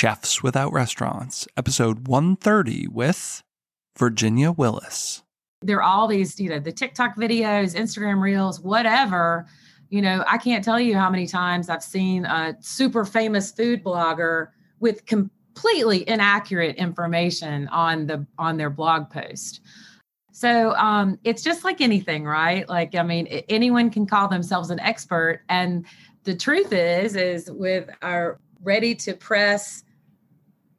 Chefs Without Restaurants, episode 130 with Virginia Willis. There are all these, you know, the TikTok videos, Instagram reels, whatever. You know, I can't tell you how many times I've seen a super famous food blogger with completely inaccurate information on the on their blog post. So um, it's just like anything, right? Like, I mean, anyone can call themselves an expert. And the truth is, is with our ready to press,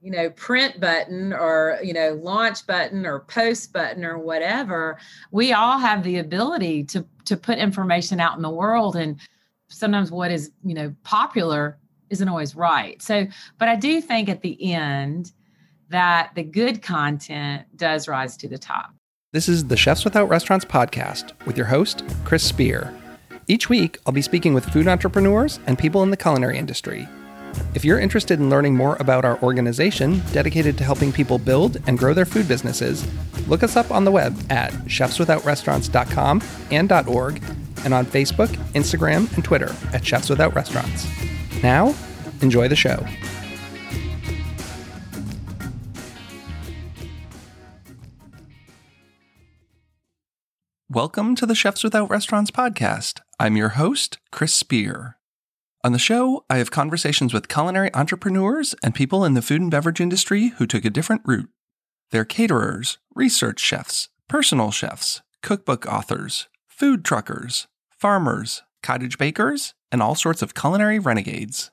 you know, print button or, you know, launch button or post button or whatever, we all have the ability to to put information out in the world. And sometimes what is, you know, popular isn't always right. So, but I do think at the end that the good content does rise to the top. This is the Chefs Without Restaurants podcast with your host, Chris Spear. Each week, I'll be speaking with food entrepreneurs and people in the culinary industry. If you're interested in learning more about our organization dedicated to helping people build and grow their food businesses, look us up on the web at chefswithoutrestaurants.com and .org and on Facebook, Instagram, and Twitter at Chefs Without Restaurants. Now, enjoy the show. Welcome to the Chefs Without Restaurants podcast. I'm your host, Chris Spear. On the show, I have conversations with culinary entrepreneurs and people in the food and beverage industry who took a different route. They're caterers, research chefs, personal chefs, cookbook authors, food truckers, farmers, cottage bakers, and all sorts of culinary renegades.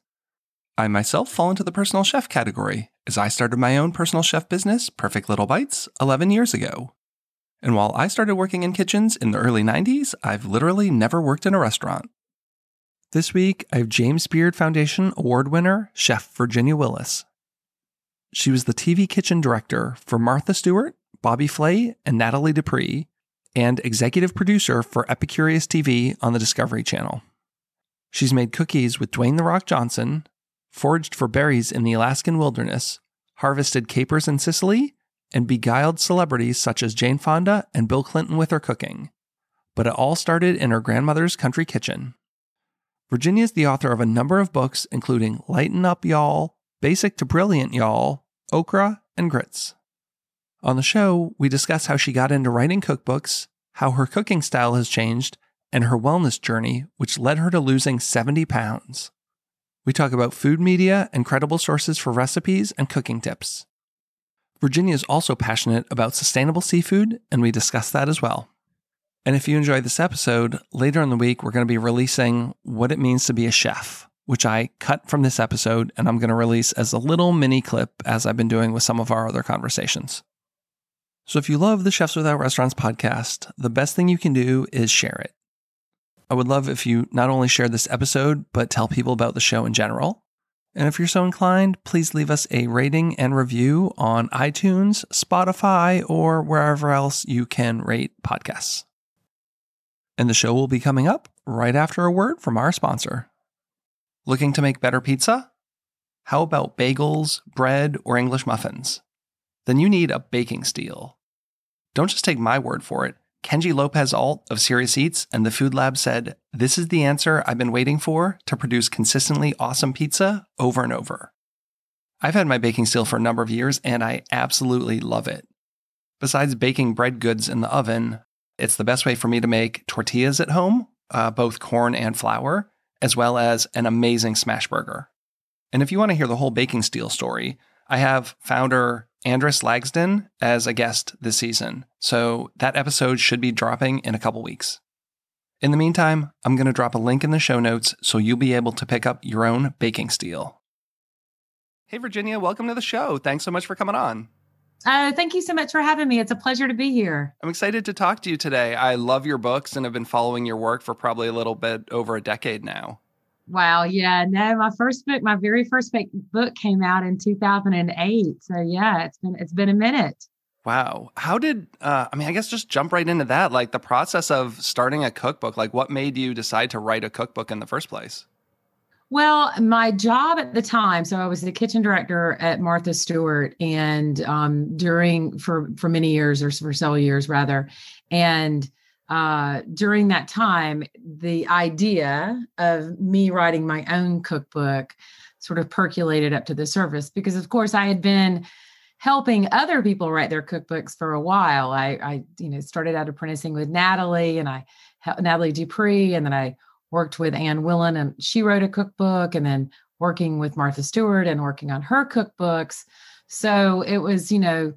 I myself fall into the personal chef category, as I started my own personal chef business, Perfect Little Bites, 11 years ago. And while I started working in kitchens in the early 90s, I've literally never worked in a restaurant. This week, I have James Beard Foundation Award winner, Chef Virginia Willis. She was the TV kitchen director for Martha Stewart, Bobby Flay, and Nathalie Dupree, and executive producer for Epicurious TV on the Discovery Channel. She's made cookies with Dwayne The Rock Johnson, foraged for berries in the Alaskan wilderness, harvested capers in Sicily, and beguiled celebrities such as Jane Fonda and Bill Clinton with her cooking. But it all started in her grandmother's country kitchen. Virginia is the author of a number of books, including Lighten Up Y'all, Basic to Brilliant Y'all, Okra, and Grits. On the show, we discuss how she got into writing cookbooks, how her cooking style has changed, and her wellness journey, which led her to losing 70 pounds. We talk about food media and credible sources for recipes and cooking tips. Virginia is also passionate about sustainable seafood, and we discuss that as well. And if you enjoyed this episode, later in the week, we're going to be releasing what it means to be a chef, which I cut from this episode and I'm going to release as a little mini clip as I've been doing with some of our other conversations. So if you love the Chefs Without Restaurants podcast, the best thing you can do is share it. I would love if you not only share this episode, but tell people about the show in general. And if you're so inclined, please leave us a rating and review on iTunes, Spotify, or wherever else you can rate podcasts. And the show will be coming up right after a word from our sponsor. Looking to make better pizza? How about bagels, bread, or English muffins? Then you need a baking steel. Don't just take my word for it. Kenji Lopez Alt of Serious Eats and the Food Lab said, This is the answer I've been waiting for to produce consistently awesome pizza over and over. I've had my baking steel for a number of years and I absolutely love it. Besides baking bread goods in the oven, it's the best way for me to make tortillas at home, uh, both corn and flour, as well as an amazing smash burger. And if you want to hear the whole baking steel story, I have founder Andris Lagsdin as a guest this season. So that episode should be dropping in a couple weeks. In the meantime, I'm going to drop a link in the show notes so you'll be able to pick up your own baking steel. Hey, Virginia, welcome to the show. Thanks so much for coming on. Uh, thank you so much for having me. It's a pleasure to be here. I'm excited to talk to you today. I love your books and have been following your work for probably a little bit over a decade now. Wow. Yeah. No, my first book, my very first book came out in 2008. So yeah, it's been, it's been a minute. Wow. How did, uh, I mean, I guess just jump right into that. Like the process of starting a cookbook, like what made you decide to write a cookbook in the first place? Well, my job at the time, so I was the kitchen director at Martha Stewart, and um, during for for many years or for several years rather, and uh, during that time, the idea of me writing my own cookbook sort of percolated up to the surface because of course I had been helping other people write their cookbooks for a while. I, I you know, started out apprenticing with Nathalie and I Nathalie Dupree, and then I worked with Anne Willan and she wrote a cookbook, and then working with Martha Stewart and working on her cookbooks. So it was, you know,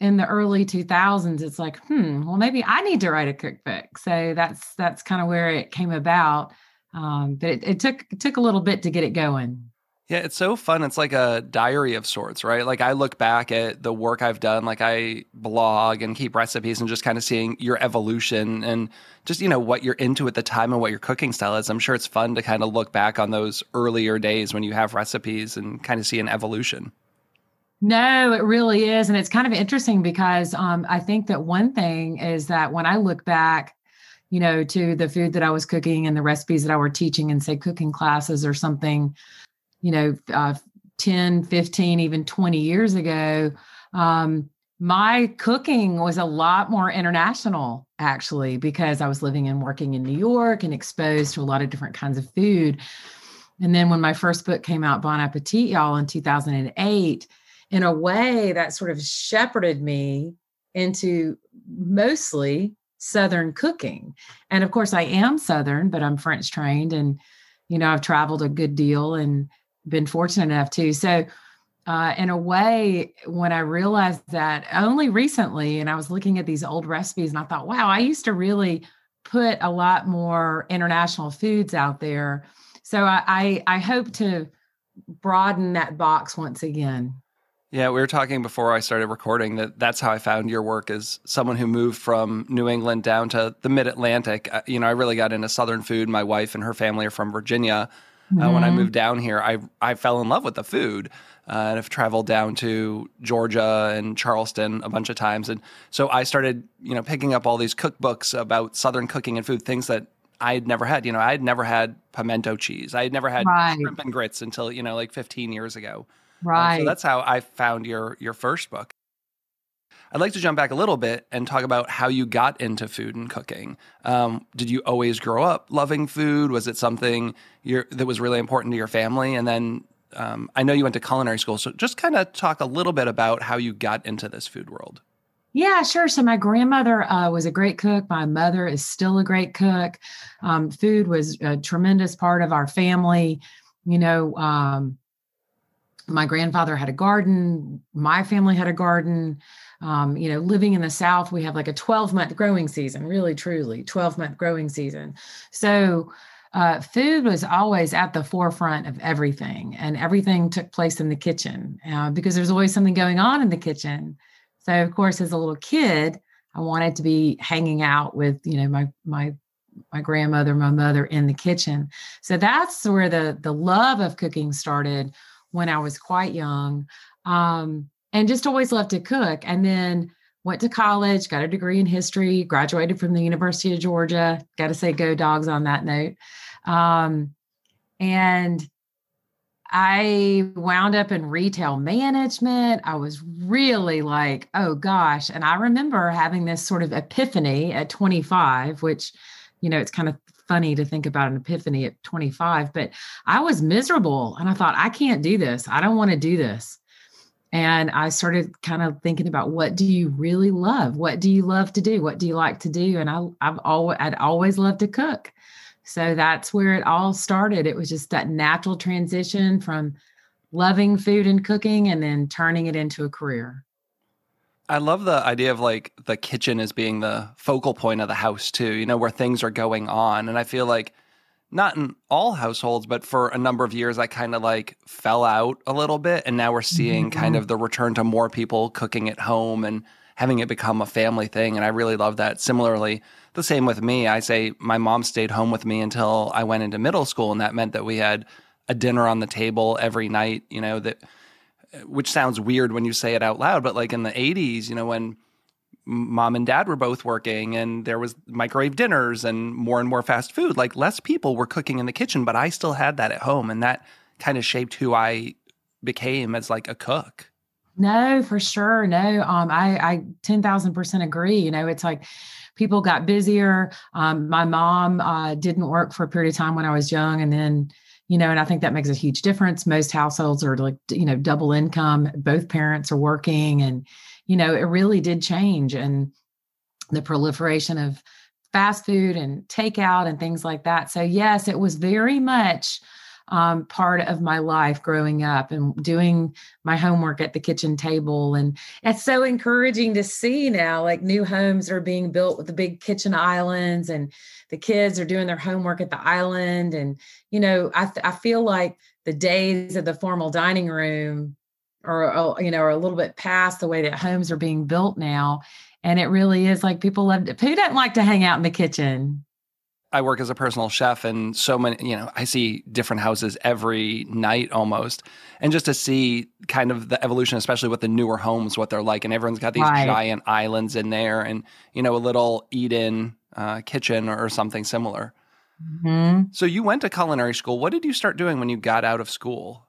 in the early 2000s, it's like, hmm, well, maybe I need to write a cookbook. So that's that's kind of where it came about. Um, but it, it took it took a little bit to get it going. Yeah, it's so fun. It's like a diary of sorts, right? Like I look back at the work I've done, like I blog and keep recipes and just kind of seeing your evolution and just, you know, what you're into at the time and what your cooking style is. I'm sure it's fun to kind of look back on those earlier days when you have recipes and kind of see an evolution. No, it really is. And it's kind of interesting because um, I think that one thing is that when I look back, you know, to the food that I was cooking and the recipes that I were teaching in, say, cooking classes or something, you know, uh, 10, 15, even 20 years ago, um, my cooking was a lot more international actually because I was living and working in New York and exposed to a lot of different kinds of food. And then when my first book came out, Bon Appetit, y'all, in 2008, in a way that sort of shepherded me into mostly Southern cooking. And of course, I am Southern, but I'm French trained and, you know, I've traveled a good deal and been fortunate enough to. So, uh, in a way, when I realized that only recently, and I was looking at these old recipes, and I thought, wow, I used to really put a lot more international foods out there. So I, I, I hope to broaden that box once again. Yeah, we were talking before I started recording that that's how I found your work as someone who moved from New England down to the mid Atlantic. You know, I really got into Southern food. My wife and her family are from Virginia. Mm-hmm. Uh, when I mm-hmm. moved down here, I I fell in love with the food. Uh, and I've traveled down to Georgia and Charleston a bunch of times, and so I started, you know, picking up all these cookbooks about Southern cooking and food, things that I had never had. You know, I had never had pimento cheese. I had never had right. shrimp and grits until you know, like 15 years ago. Right. so that's how I found your your first book. I'd like to jump back a little bit and talk about how you got into food and cooking. Um, did you always grow up loving food? Was it something that was really important to your family? And then um, I know you went to culinary school, so just kind of talk a little bit about how you got into this food world. Yeah, sure. So my grandmother uh, was a great cook. My mother is still a great cook. Um, food was a tremendous part of our family. You know, um, my grandfather had a garden. My family had a garden um, you know, living in the South, we have like a 12 month growing season, really, truly 12 month growing season. So, uh, food was always at the forefront of everything, and everything took place in the kitchen uh, because there's always something going on in the kitchen. So, of course, as a little kid, I wanted to be hanging out with, you know, my my my grandmother, my mother in the kitchen. So that's where the the love of cooking started when I was quite young. Um, and just always loved to cook. And then went to college, got a degree in history, graduated from the University of Georgia. Got to say, go dogs on that note. Um, and I wound up in retail management. I was really like, oh gosh. And I remember having this sort of epiphany at 25, which, you know, it's kind of funny to think about an epiphany at 25, but I was miserable and I thought, I can't do this. I don't want to do this and i started kind of thinking about what do you really love? What do you love to do? What do you like to do? And I, i've always i'd always loved to cook. So that's where it all started. It was just that natural transition from loving food and cooking and then turning it into a career. I love the idea of like the kitchen as being the focal point of the house too, you know, where things are going on. And I feel like not in all households, but for a number of years, I kind of like fell out a little bit. And now we're seeing mm-hmm. kind of the return to more people cooking at home and having it become a family thing. And I really love that. Similarly, the same with me. I say my mom stayed home with me until I went into middle school. And that meant that we had a dinner on the table every night, you know, that which sounds weird when you say it out loud, but like in the 80s, you know, when mom and dad were both working and there was microwave dinners and more and more fast food. Like less people were cooking in the kitchen but i still had that at home and that kind of shaped who i became as like a cook. No for sure. No um i i 10,000% agree. You know it's like people got busier. Um my mom uh didn't work for a period of time when i was young and then you know, and I think that makes a huge difference. Most households are like, you know, double income, both parents are working, and, you know, it really did change. And the proliferation of fast food and takeout and things like that. So, yes, it was very much um, part of my life growing up and doing my homework at the kitchen table. And it's so encouraging to see now, like new homes are being built with the big kitchen islands, and the kids are doing their homework at the island. And, you know, I, I feel like the days of the formal dining room or you know are a little bit past the way that homes are being built now and it really is like people love to, who doesn't like to hang out in the kitchen I work as a personal chef and so many, you know, I see different houses every night almost. And just to see kind of the evolution, especially with the newer homes, what they're like. And everyone's got these right. giant islands in there and, you know, a little eat in uh, kitchen or, something similar. Mm-hmm. So you went to culinary school. What did you start doing when you got out of school?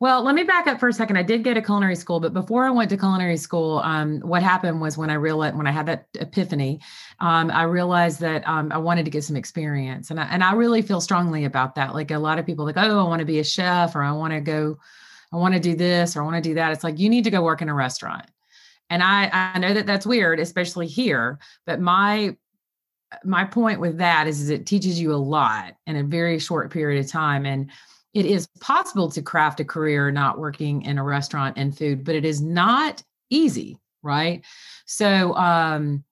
Well, let me back up for a second. I did go to culinary school, but before I went to culinary school, um, what happened was when I realized when I had that epiphany, um, I realized that um, I wanted to get some experience, and I, and I really feel strongly about that. Like a lot of people, like, oh, I want to be a chef, or I want to go, I want to do this, or I want to do that. It's like you need to go work in a restaurant, and I I know that that's weird, especially here, but my my point with that is, is it teaches you a lot in a very short period of time, and it is possible to craft a career not working in a restaurant and food, but it is not easy, right? So, um,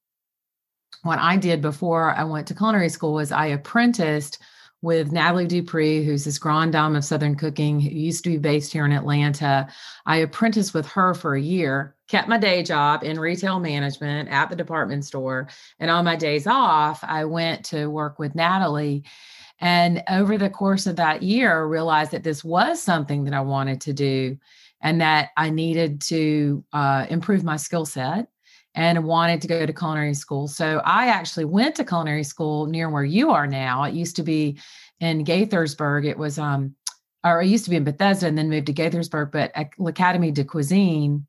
what I did before I went to culinary school was I apprenticed with Nathalie Dupree, who's this grand dame of Southern cooking, who used to be based here in Atlanta. I apprenticed with her for a year, kept my day job in retail management at the department store. And on my days off, I went to work with Nathalie and over the course of that year, I realized that this was something that I wanted to do and that I needed to uh, improve my skill set and wanted to go to culinary school. So I actually went to culinary school near where you are now. It used to be in Gaithersburg. It was, um, or it used to be in Bethesda and then moved to Gaithersburg, but L'Académie de Cuisine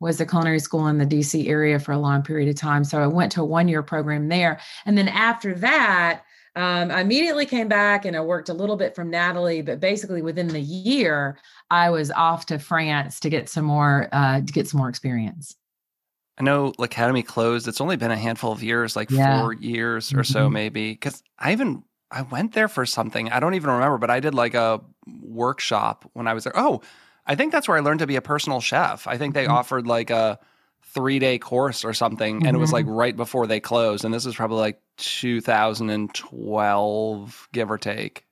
was a culinary school in the DC area for a long period of time. So I went to a one year program there. And then after that, um, I immediately came back and I worked a little bit from Nathalie, but basically within the year, I was off to France to get some more uh, to get some more experience. I know Academy closed. It's only been a handful of years, like yeah. four years or mm-hmm. so, maybe. Because I even I went there for something. I don't even remember, but I did like a workshop when I was there. Oh, I think that's where I learned to be a personal chef. I think they mm-hmm. offered like a three day course or something, mm-hmm. and it was like mm-hmm. right before they closed. And this is probably like 2012, give or take.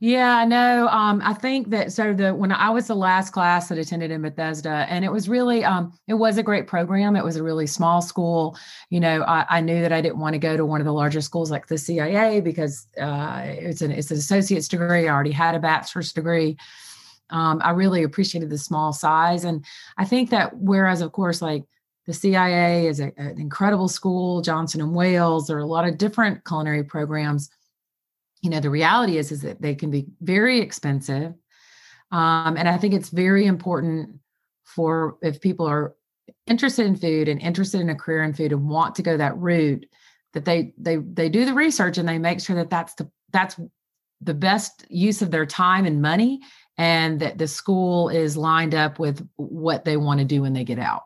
Yeah, no, um, I think that so the when I was the last class that attended in Bethesda, and it was really um, it was a great program. It was a really small school. You know, I, I knew that I didn't want to go to one of the larger schools like the CIA because uh, it's an it's an associate's degree. I already had a bachelor's degree. Um, I really appreciated the small size, and I think that whereas of course like the CIA is a, an incredible school, Johnson and Wales. There are a lot of different culinary programs. You know, the reality is is that they can be very expensive, um, and I think it's very important for if people are interested in food and interested in a career in food and want to go that route, that they they they do the research and they make sure that that's the that's the best use of their time and money, and that the school is lined up with what they want to do when they get out.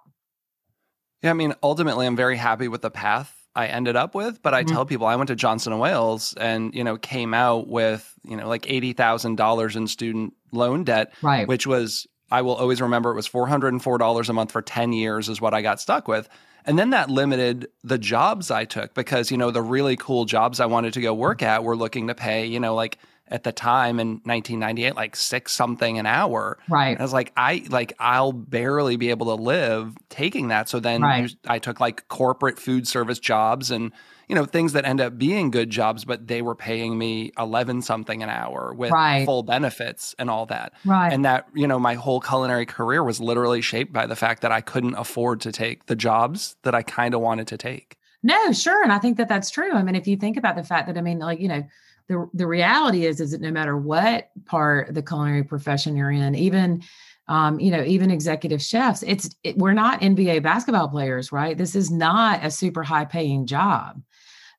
Yeah, I mean, ultimately, I'm very happy with the path I ended up with. But I mm-hmm. tell people I went to Johnson and Wales and you know came out with you know like eighty thousand dollars in student loan debt, right? Which was I will always remember it was four hundred and four dollars a month for ten years is what I got stuck with. And then that limited the jobs I took because you know the really cool jobs I wanted to go work at were looking to pay you know like at the time in 1998 like six something an hour. Right. I was like i like i'll barely be able to live taking that. So then right. i took like corporate food service jobs and you know things that end up being good jobs but they were paying me 11 something an hour with right. full benefits and all that. Right. And that you know my whole culinary career was literally shaped by the fact that i couldn't afford to take the jobs that i kind of wanted to take. No sure. And i think that that's true. I mean if you think about the fact that i mean like you know the the reality is is that no matter what part of the culinary profession you're in, even um, you know, even executive chefs, it's it, we're not NBA basketball players, right? This is not a super high paying job,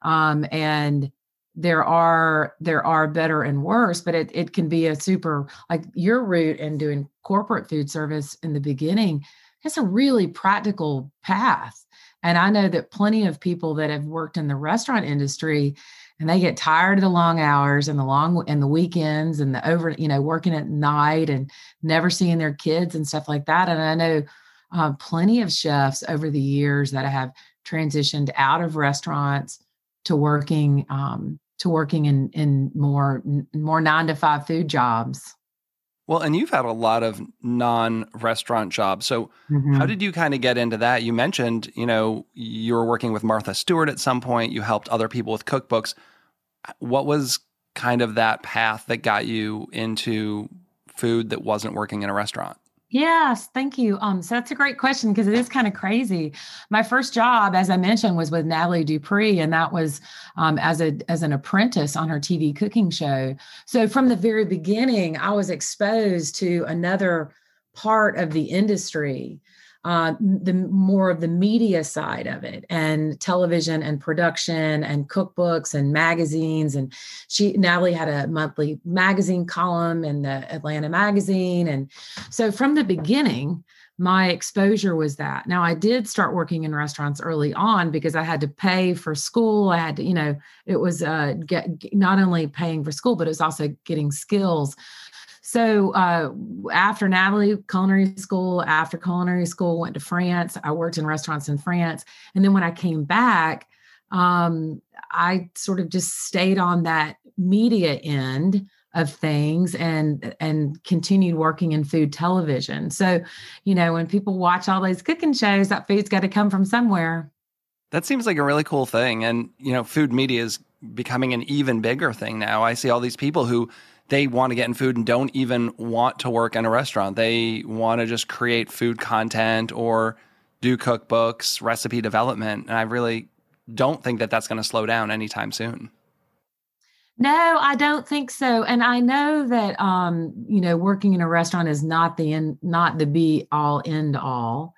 um, and there are there are better and worse but it, it can be a super like your route in doing corporate food service in the beginning it's a really practical path and i know that plenty of people that have worked in the restaurant industry and they get tired of the long hours and the long and the weekends and the over you know working at night and never seeing their kids and stuff like that and i know uh, plenty of chefs over the years that have transitioned out of restaurants to working um, to working in in more more nine to five food jobs. Well, and you've had a lot of non-restaurant jobs. So, mm-hmm. how did you kind of get into that? You mentioned, you know, you were working with Martha Stewart at some point. You helped other people with cookbooks. What was kind of that path that got you into food that wasn't working in a restaurant? Yes, thank you. Um, so that's a great question because it is kind of crazy. My first job, as I mentioned, was with Nathalie Dupree, and that was um, as a as an apprentice on her TV cooking show. So from the very beginning, I was exposed to another part of the industry uh, the more of the media side of it and television and production and cookbooks and magazines. And she nathalie had a monthly magazine column in the atlanta magazine. And so from the beginning my exposure was that. Now i did start working in restaurants early on because i had to pay for school. I had to you know it was uh get not only paying for school but it was also getting skills so uh, after Nathalie culinary school, after culinary school, went to France. I worked in restaurants in France, and then when I came back, um, I sort of just stayed on that media end of things and and continued working in food television. So, you know, when people watch all those cooking shows, that food's got to come from somewhere. That seems like a really cool thing, and you know, food media is becoming an even bigger thing now. I see all these people who they want to get in food and don't even want to work in a restaurant. They want to just create food content or do cookbooks, recipe development. And I really don't think that that's going to slow down anytime soon. No, I don't think so. And I know that um, you know, working in a restaurant is not the end, not the be all end all.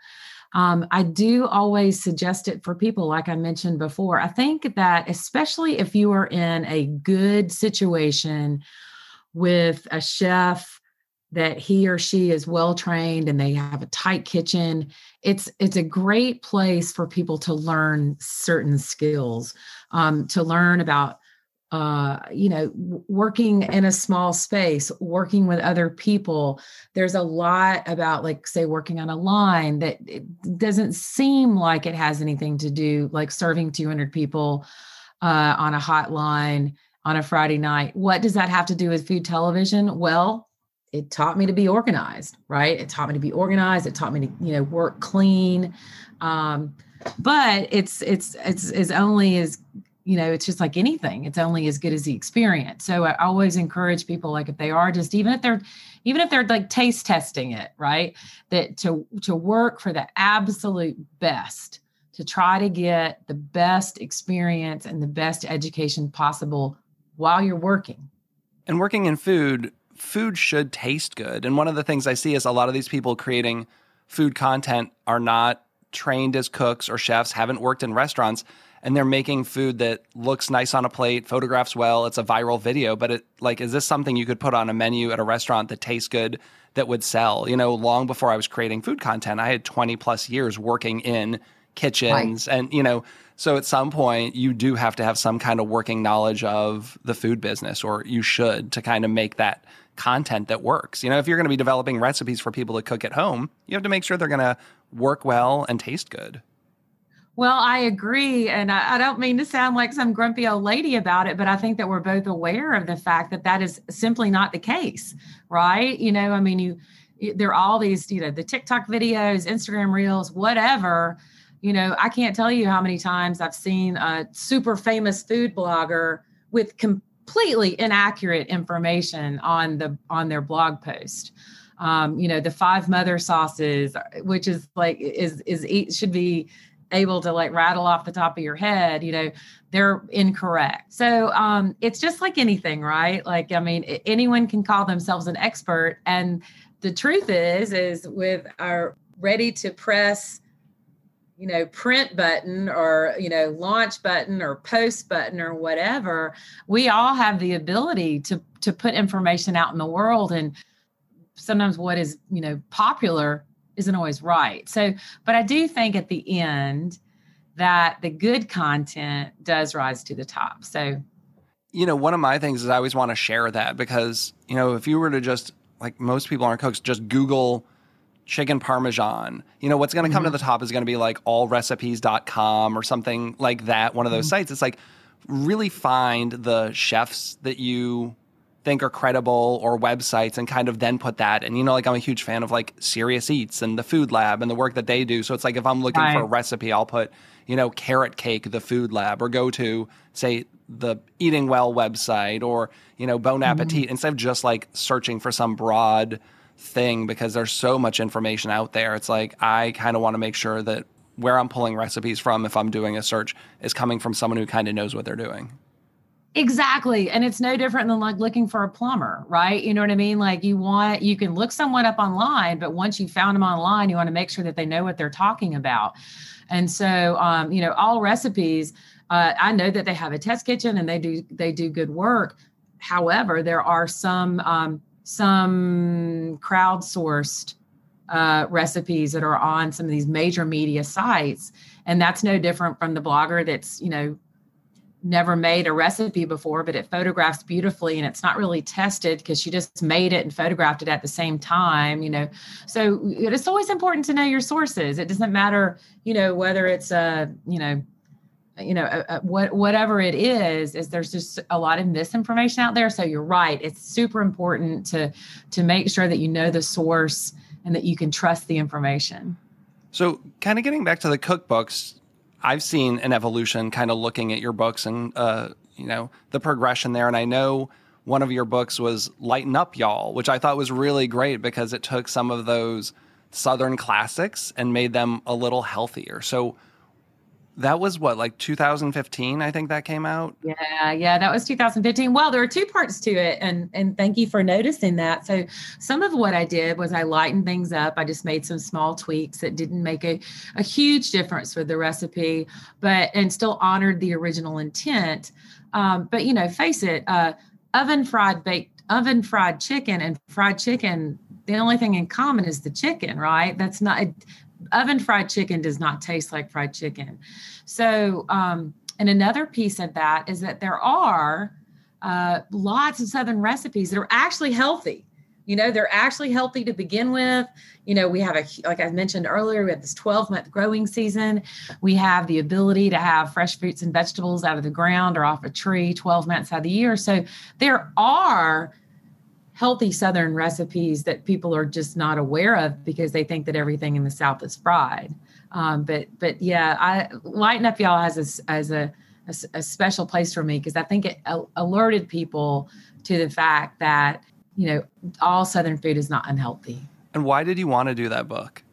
Um, I do always suggest it for people, like I mentioned before. I think that especially if you are in a good situation with a chef that he or she is well trained and they have a tight kitchen. It's it's a great place for people to learn certain skills um, to learn about uh, you know working in a small space working with other people. There's a lot about like say working on a line that doesn't seem like it has anything to do like serving 200 people uh, on a hotline on a Friday night. What does that have to do with food television? Well, it taught me to be organized, right? It taught me to be organized. It taught me to, you know, work clean. Um, but it's it's it's is only as you know, it's just like anything. It's only as good as the experience. So I always encourage people, like if they are just even if they're even if they're like taste testing it, right? That to to work for the absolute best, to try to get the best experience and the best education possible while you're working. And working in food, food should taste good. And one of the things I see is a lot of these people creating food content are not trained as cooks or chefs, haven't worked in restaurants, and they're making food that looks nice on a plate, photographs well, it's a viral video, but it like is this something you could put on a menu at a restaurant that tastes good that would sell? You know, long before I was creating food content, I had 20 plus years working in kitchens right. and you know so at some point, you do have to have some kind of working knowledge of the food business, or you should to kind of make that content that works. You know, if you're going to be developing recipes for people to cook at home, you have to make sure they're going to work well and taste good. Well, I agree. And I, I, don't mean to sound like some grumpy old lady about it, but I think that we're both aware of the fact that that is simply not the case, right? You know, I mean, you, there are all these, you know, the TikTok videos, Instagram reels, whatever you know, I can't tell you how many times I've seen a super famous food blogger with completely inaccurate information on the on their blog post. Um, you know, the five mother sauces, which is like is is should be able to like rattle off the top of your head you know they're incorrect so um it's just like anything right like i mean anyone can call themselves an expert and the truth is is with our ready to press you know print button or you know launch button or post button or whatever we all have the ability to to put information out in the world. And sometimes what is you know popular isn't always right. So but i do think at the end that the good content does rise to the top. So you know one of my things is i always want to share that because you know if you were to just like most people aren't cooks just google chicken parmesan. You know, what's going to come mm-hmm. to the top is going to be like allrecipes.com or something like that, one of those mm-hmm. sites. It's like really find the chefs that you think are credible or websites and kind of then put that. And you know, like I'm a huge fan of like Serious Eats and the Food Lab and the work that they do. So it's like if I'm looking right. for a recipe, I'll put, you know, carrot cake, the Food Lab, or go to say the Eating Well website or, you know, Bon Appetit mm-hmm. instead of just like searching for some broad thing because there's so much information out there. It's like I kind of want to make sure that where I'm pulling recipes from if I'm doing a search is coming from someone who kind of knows what they're doing. Exactly. And it's no different than like looking for a plumber, right? You know what I mean? Like you want, you can look someone up online, but once you found them online, you want to make sure that they know what they're talking about. And so, um, you know, all recipes, uh, I know that they have a test kitchen and they do, they do good work. However, there are some, um, some crowdsourced uh, recipes that are on some of these major media sites. And that's no different from the blogger that's you know never made a recipe before but it photographs beautifully and it's not really tested because she just made it and photographed it at the same time you know. So it's always important to know your sources. It doesn't matter you know whether it's a you know you know what whatever it is is there's just a lot of misinformation out there. So you're right. It's super important to to make sure that you know the source and that you can trust the information. So kind of getting back to the cookbooks i've seen an evolution kind of looking at your books and uh you know the progression there. And i know one of your books was lighten up y'all which i thought was really great because it took some of those southern classics and made them a little healthier. So that was what, like 2015, I think that came out? Yeah, yeah, that was 2015. Well, there are two parts to it, and and thank you for noticing that. So some of what I did was I lightened things up. I just made some small tweaks that didn't make a, a huge difference for the recipe, but and still honored the original intent. Um, but you know, face it, uh, oven fried baked oven fried chicken and fried chicken the only thing in common is the chicken, right? That's not oven fried chicken does not taste like fried chicken. So, um, and another piece of that is that there are uh, lots of Southern recipes that are actually healthy. You know, they're actually healthy to begin with. You know, we have a, like I mentioned earlier, we have this 12 month growing season. We have the ability to have fresh fruits and vegetables out of the ground or off a tree 12 months out of the year. So there are healthy southern recipes that people are just not aware of because they think that everything in the south is fried. Um, but but yeah i lighten up y'all has a, as a, a, a special place for me because i think it alerted people to the fact that you know all southern food is not unhealthy. And why did you want to do that book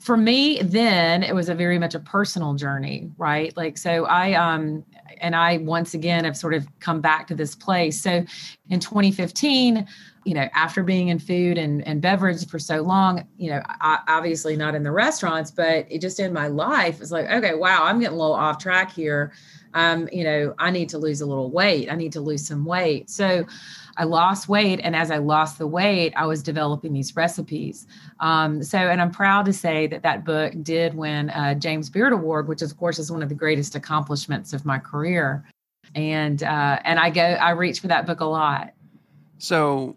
for me then it was a very much a personal journey right? Like so i um and i once again have sort of come back to this place. So in 2015 you know after being in food and, and beverage for so long you know I, obviously not in the restaurants but it just in my life it's like okay wow i'm getting a little off track here. Um you know i need to lose a little weight. I need to lose some weight. So I lost weight. And as I lost the weight, I was developing these recipes. Um, so, and I'm proud to say that that book did win a James Beard Award, which, of course, is one of the greatest accomplishments of my career. And uh, and I go, I reach for that book a lot. So,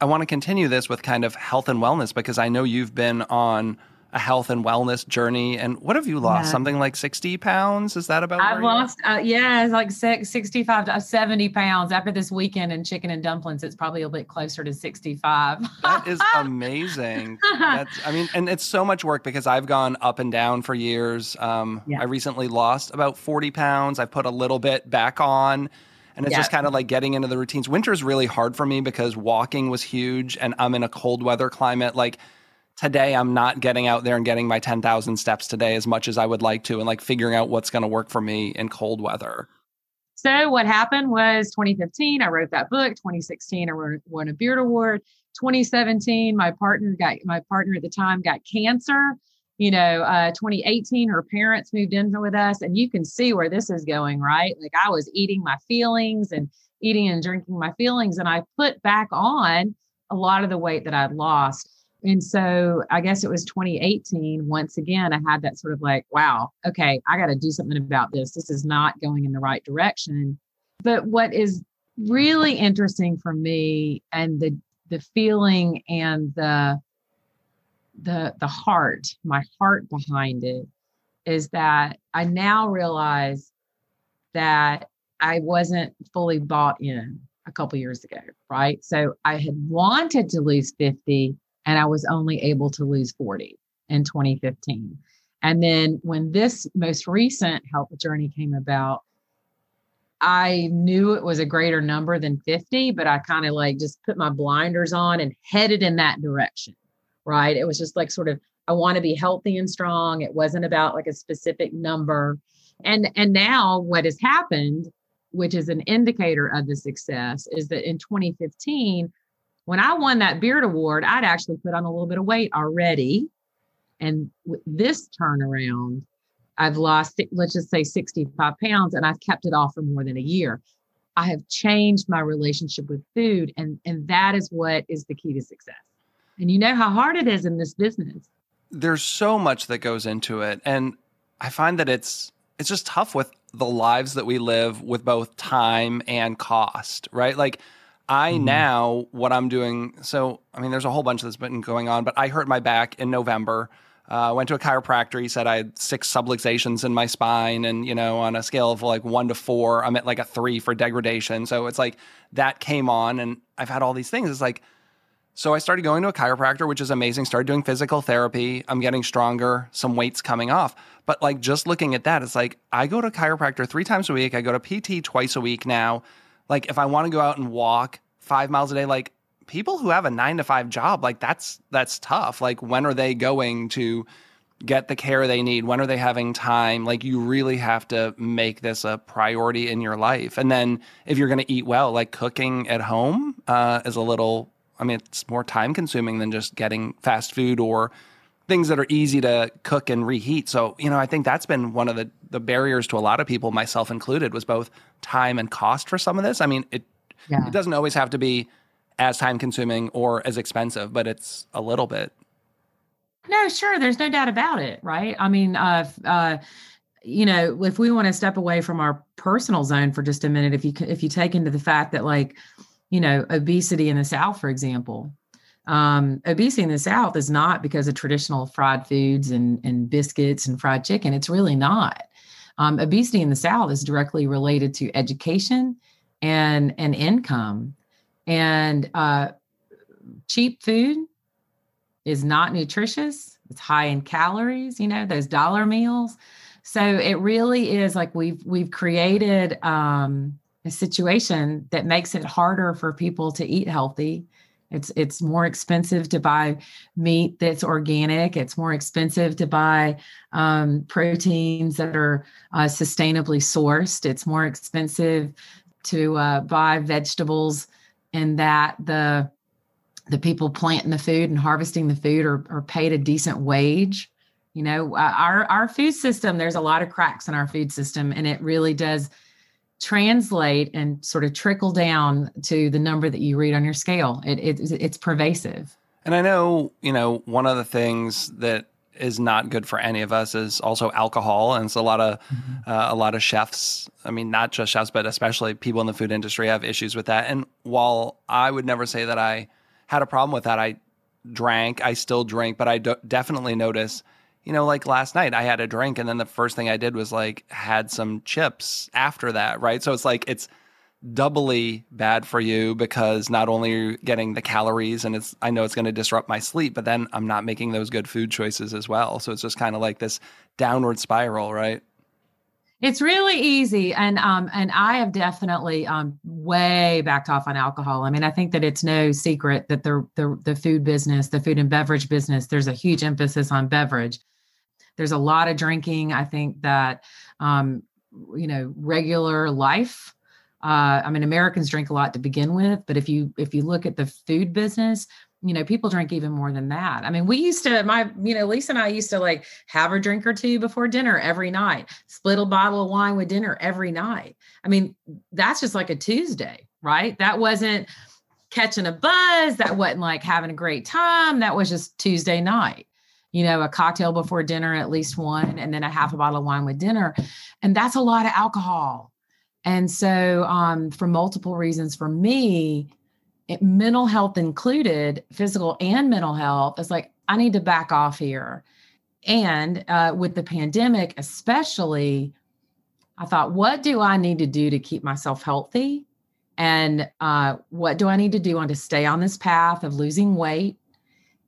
I want to continue this with kind of health and wellness because I know you've been on a health and wellness journey. And what have you lost? Yeah. Something like 60 pounds? Is that about I've lost, uh, yeah, it's like 65 to 70 pounds after this weekend and chicken and dumplings. It's probably a bit closer to 65. that is amazing. That's, I mean, and it's so much work because I've gone up and down for years. Um, yeah. I recently lost about 40 pounds. I've put a little bit back on and it's just kind of like getting into the routines. Winter is really hard for me because walking was huge and I'm in a cold weather climate. Like today I'm not getting out there and getting my 10,000 steps today as much as I would like to and like figuring out what's going to work for me in cold weather. So what happened was 2015 I wrote that book, 2016 I won a Beard Award, 2017 my partner got my partner at the time got cancer you know, uh, 2018, her parents moved in with us, and you can see where this is going, right? Like I was eating my feelings and eating and drinking my feelings, and I put back on a lot of the weight that I'd lost. And so I guess it was 2018. Once again, I had that sort of like, wow, okay, I got to do something about this. This is not going in the right direction. But what is really interesting for me and the the feeling and the the the heart, my heart behind it is that I now realize that I wasn't fully bought in a couple years ago, right? So I had wanted to lose 50 and I was only able to lose 40 in 2015. And then when this most recent health journey came about, I knew it was a greater number than 50, but I kind of like just put my blinders on and headed in that direction right? It was just like sort of I want to be healthy and strong. It wasn't about like a specific number. And and now what has happened, which is an indicator of the success, is that in 2015, when I won that beard award, I'd actually put on a little bit of weight already. And with this turnaround, I've lost, let's just say 65 pounds, and I've kept it off for more than a year. I have changed my relationship with food, and, and that is what is the key to success. And you know how hard it is in this business. There's so much that goes into it. And I find that it's it's just tough with the lives that we live with both time and cost, right? Like I mm-hmm. now what I'm doing. So I mean, there's a whole bunch that's been going on, but I hurt my back in November. Uh, went to a chiropractor. He said I had six subluxations in my spine, and you know, on a scale of like one to four, I'm at like a three for degradation. So it's like that came on, and I've had all these things. It's like so I started going to a chiropractor, which is amazing. Started doing physical therapy. I'm getting stronger, some weight's coming off. But like just looking at that, it's like I go to chiropractor three times a week. I go to PT twice a week now. Like if I want to go out and walk five miles a day, like people who have a nine to five job, like that's that's tough. Like when are they going to get the care they need? When are they having time? Like you really have to make this a priority in your life. And then if you're going to eat well, like cooking at home uh, is a little I mean, it's more time consuming than just getting fast food or things that are easy to cook and reheat. So, you know, I think that's been one of the, the barriers to a lot of people, myself included, was both time and cost for some of this. I mean, it yeah. it doesn't always have to be as time consuming or as expensive, but it's a little bit. No, sure. There's no doubt about it, right? I mean, uh, uh, you know, if we want to step away from our personal zone for just a minute, if you if you take into the fact that like you know, obesity in the South, for example. Um, obesity in the South is not because of traditional fried foods and, and biscuits and fried chicken. It's really not. Um, obesity in the South is directly related to education and, and income. And uh, cheap food is not nutritious. It's high in calories, you know, those dollar meals. So it really is like we've we've created um, a situation that makes it harder for people to eat healthy. It's it's more expensive to buy meat that's organic. It's more expensive to buy um, proteins that are uh, sustainably sourced. It's more expensive to uh, buy vegetables, and that the the people planting the food and harvesting the food are, are paid a decent wage. You know, uh, our our food system. There's a lot of cracks in our food system, and it really does translate and sort of trickle down to the number that you read on your scale. It, it, it's pervasive. And I know, you know, one of the things that is not good for any of us is also alcohol, and it's a lot of mm-hmm. uh, a lot of chefs. I mean, not just chefs, but especially people in the food industry have issues with that. And while I would never say that I had a problem with that, I drank, I still drink, but I do- definitely notice you know, like last night I had a drink and then the first thing I did was like had some chips after that, right? So it's like it's doubly bad for you because not only are you getting the calories and it's I know it's going to disrupt my sleep, but then I'm not making those good food choices as well. So it's just kind of like this downward spiral, right? It's really easy, and um, and I have definitely um, way backed off on alcohol. I mean, I think that it's no secret that the the the food business, the food and beverage business, there's a huge emphasis on beverage. There's a lot of drinking. I think that, um, you know, regular life. Uh, I mean, Americans drink a lot to begin with, but if you if you look at the food business, you know, people drink even more than that. I mean, we used to, my, you know, Lisa and I used to like have a drink or two before dinner every night, split a bottle of wine with dinner every night. I mean, that's just like a Tuesday, right? That wasn't catching a buzz. That wasn't like having a great time. That was just Tuesday night you know, a cocktail before dinner, at least one, and then a half a bottle of wine with dinner. And that's a lot of alcohol. And so, um, for multiple reasons, for me, it, mental health included, physical and mental health, it's like, I need to back off here. And uh, with the pandemic, especially, I thought, what do I need to do to keep myself healthy? And uh, what do I need to do on to stay on this path of losing weight?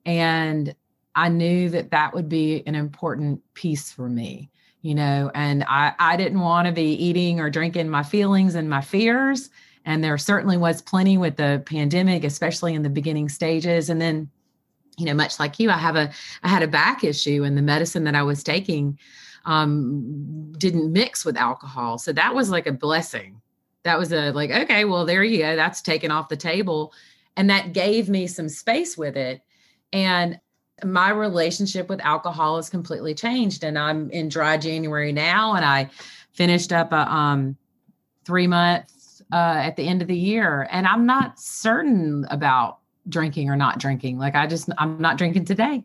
And I knew that that would be an important piece for me, you know, and I, I didn't want to be eating or drinking my feelings and my fears. And there certainly was plenty with the pandemic, especially in the beginning stages. And then, you know, much like you, I have a, I had a back issue and the medicine that I was taking um, didn't mix with alcohol. So that was like a blessing. That was a like, okay, well, there you go. That's taken off the table. And that gave me some space with it. And my relationship with alcohol has completely changed and i'm in dry january now and i finished up a um three months uh at the end of the year and i'm not certain about drinking or not drinking like i just i'm not drinking today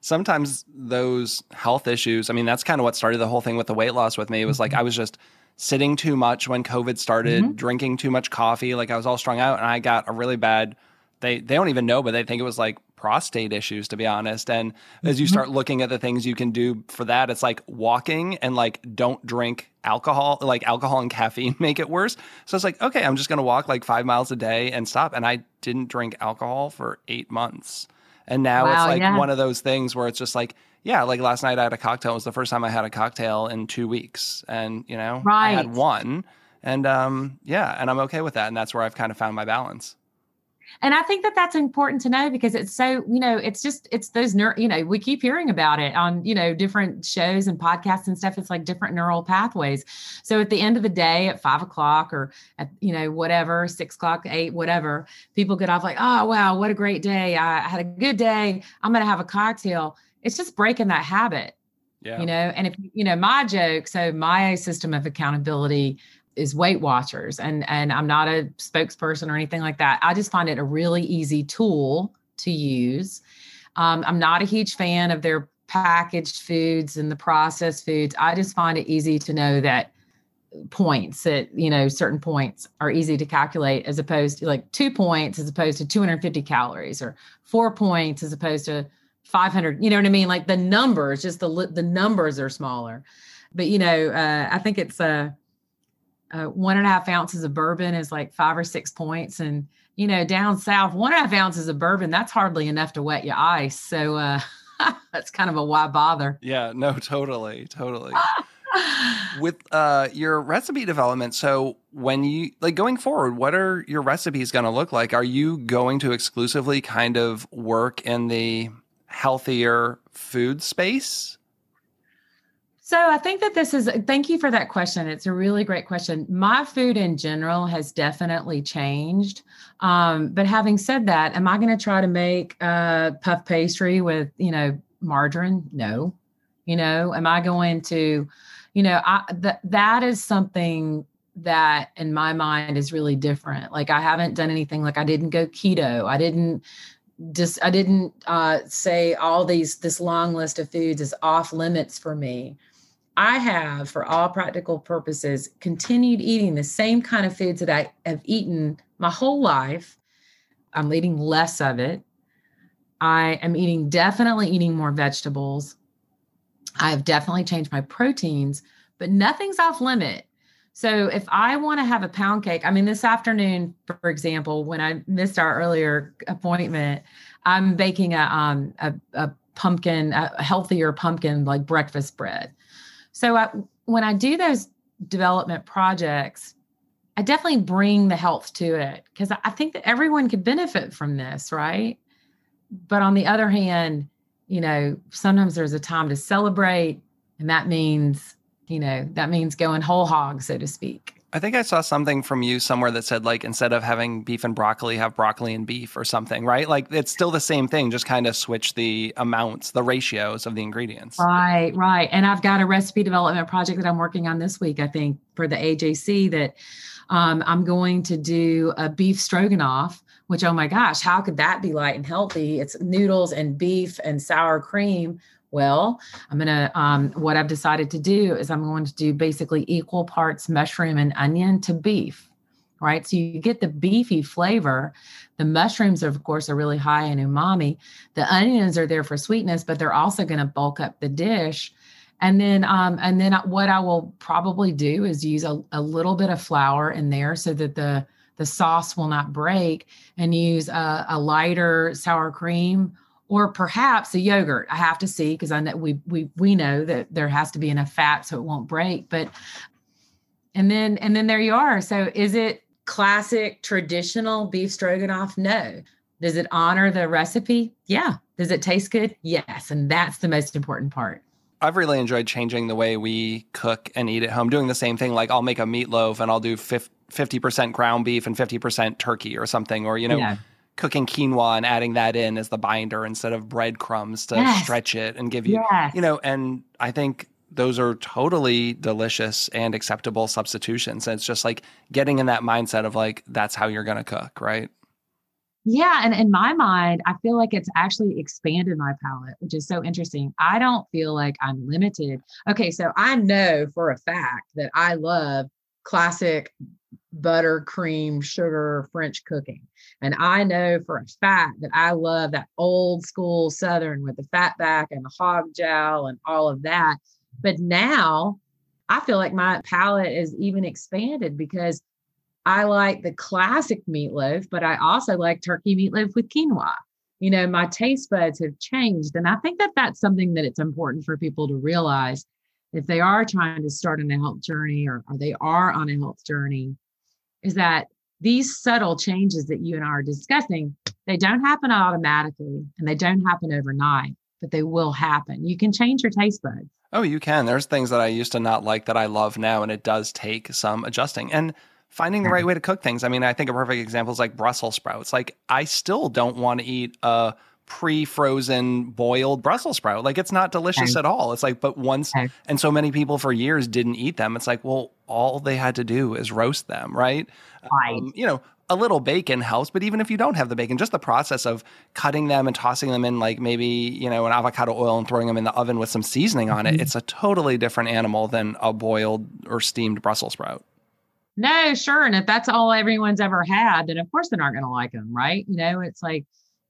sometimes those health issues i mean that's kind of what started the whole thing with the weight loss with me it was like mm-hmm. i was just sitting too much when covid started mm-hmm. drinking too much coffee like i was all strung out and i got a really bad they they don't even know but they think it was like prostate issues, to be honest. And as you mm-hmm. start looking at the things you can do for that, it's like walking and like don't drink alcohol, like alcohol and caffeine make it worse. So it's like, okay, I'm just going to walk like five miles a day and stop. And I didn't drink alcohol for eight months. And now wow, it's like yeah. one of those things where it's just like, yeah, like last night I had a cocktail. It was the first time I had a cocktail in two weeks. And, you know, right. I had one. And um, yeah, and I'm okay with that. And that's where I've kind of found my balance. And I think that that's important to know because it's so, you know, it's just, it's those, neur- you know, we keep hearing about it on, you know, different shows and podcasts and stuff. It's like different neural pathways. So at the end of the day at five o'clock or at, you know, whatever, six o'clock, eight, whatever, people get off like, oh, wow, what a great day. I had a good day. I'm going to have a cocktail. It's just breaking that habit. Yeah. You know, and if you know my joke, so my system of accountability is Weight Watchers, and and I'm not a spokesperson or anything like that. I just find it a really easy tool to use. Um, I'm not a huge fan of their packaged foods and the processed foods. I just find it easy to know that points that you know certain points are easy to calculate as opposed to like two points as opposed to 250 calories or four points as opposed to 500 you know what i mean like the numbers just the the numbers are smaller but you know uh, i think it's uh uh, one and a half ounces of bourbon is like five or six points. And, you know, down south, one and a half ounces of bourbon, that's hardly enough to wet your ice. So uh, that's kind of a why bother. Yeah, no, totally, totally. With uh, your recipe development, so when you like going forward, what are your recipes going to look like? Are you going to exclusively kind of work in the healthier food space? So I think that this is, thank you for that question. It's a really great question. My food in general has definitely changed. Um, but having said that, am I going to try to make a puff pastry with, you know, margarine? No. You know, am I going to, you know, I, th- that is something that in my mind is really different. Like I haven't done anything like I didn't go keto. I didn't just I didn't uh, say all these this long list of foods is off limits for me. I have, for all practical purposes, continued eating the same kind of foods that I have eaten my whole life. I'm eating less of it. I am eating, definitely eating more vegetables. I have definitely changed my proteins, but nothing's off limit. So if I want to have a pound cake, I mean, this afternoon, for example, when I missed our earlier appointment, I'm baking a um a, a pumpkin, a healthier pumpkin like breakfast bread. So I, when I do those development projects, I definitely bring the health to it because I think that everyone could benefit from this, right? But on the other hand, you know, sometimes there's a time to celebrate, and that means, you know, that means going whole hog, so to speak. I think I saw something from you somewhere that said like instead of having beef and broccoli, have broccoli and beef or something, right? Like it's still the same thing, just kind of switch the amounts, the ratios of the ingredients. Right, right. And I've got a recipe development project that I'm working on this week, I think, for the AJC that um, I'm going to do a beef stroganoff, which, oh my gosh, how could that be light and healthy? It's noodles and beef and sour cream well, I'm to, um, what I've decided to do is I'm going to do basically equal parts mushroom and onion to beef, right? So you get the beefy flavor. The mushrooms, of course, are really high in umami. The onions are there for sweetness, but they're also going to bulk up the dish. And then, um, and then what I will probably do is use a, a little bit of flour in there so that the the sauce will not break, and use a, a lighter sour cream or perhaps a yogurt. I have to see because I know we we we know that there has to be enough fat so it won't break. But and then and then there you are. So is it classic traditional beef stroganoff? No. Does it honor the recipe? Yeah. Does it taste good? Yes. And that's the most important part. I've really enjoyed changing the way we cook and eat at home, doing the same thing. Like I'll make a meatloaf and I'll do 50% ground beef and 50% turkey or something, or, you know, yeah cooking quinoa and adding that in as the binder instead of breadcrumbs to yes. stretch it and give you, yes. you know, and I think those are totally delicious and acceptable substitutions. And it's just like getting in that mindset of like, that's how you're going to cook, right? Yeah. And in my mind, I feel like it's actually expanded my palate, which is so interesting. I don't feel like I'm limited. Okay. So I know for a fact that I love classic butter, cream, sugar, French cooking. And I know for a fact that I love that old school Southern with the fat back and the hog jowl and all of that. But now I feel like my palate is even expanded because I like the classic meatloaf, but I also like turkey meatloaf with quinoa. You know, my taste buds have changed. And I think that that's something that it's important for people to realize if they are trying to start on a health journey or, or they are on a health journey is that these subtle changes that you and I are discussing, they don't happen automatically and they don't happen overnight, but they will happen. You can change your taste buds. Oh, you can. There's things that I used to not like that I love now, and it does take some adjusting and finding the right way to cook things. I mean, I think a perfect example is like Brussels sprouts. Like, I still don't want to eat a pre-frozen boiled Brussels sprout. Like it's not delicious okay. at all. It's like, but once okay. and so many people for years didn't eat them. It's like, well, all they had to do is roast them, right? Right. Um, you know, a little bacon helps, but even if you don't have the bacon, just the process of cutting them and tossing them in like maybe, you know, an avocado oil and throwing them in the oven with some seasoning on mm-hmm. it, it's a totally different animal than a boiled or steamed Brussels sprout. No, sure. And if that's all everyone's ever had, then of course they're not going to like them, right? You know, it's like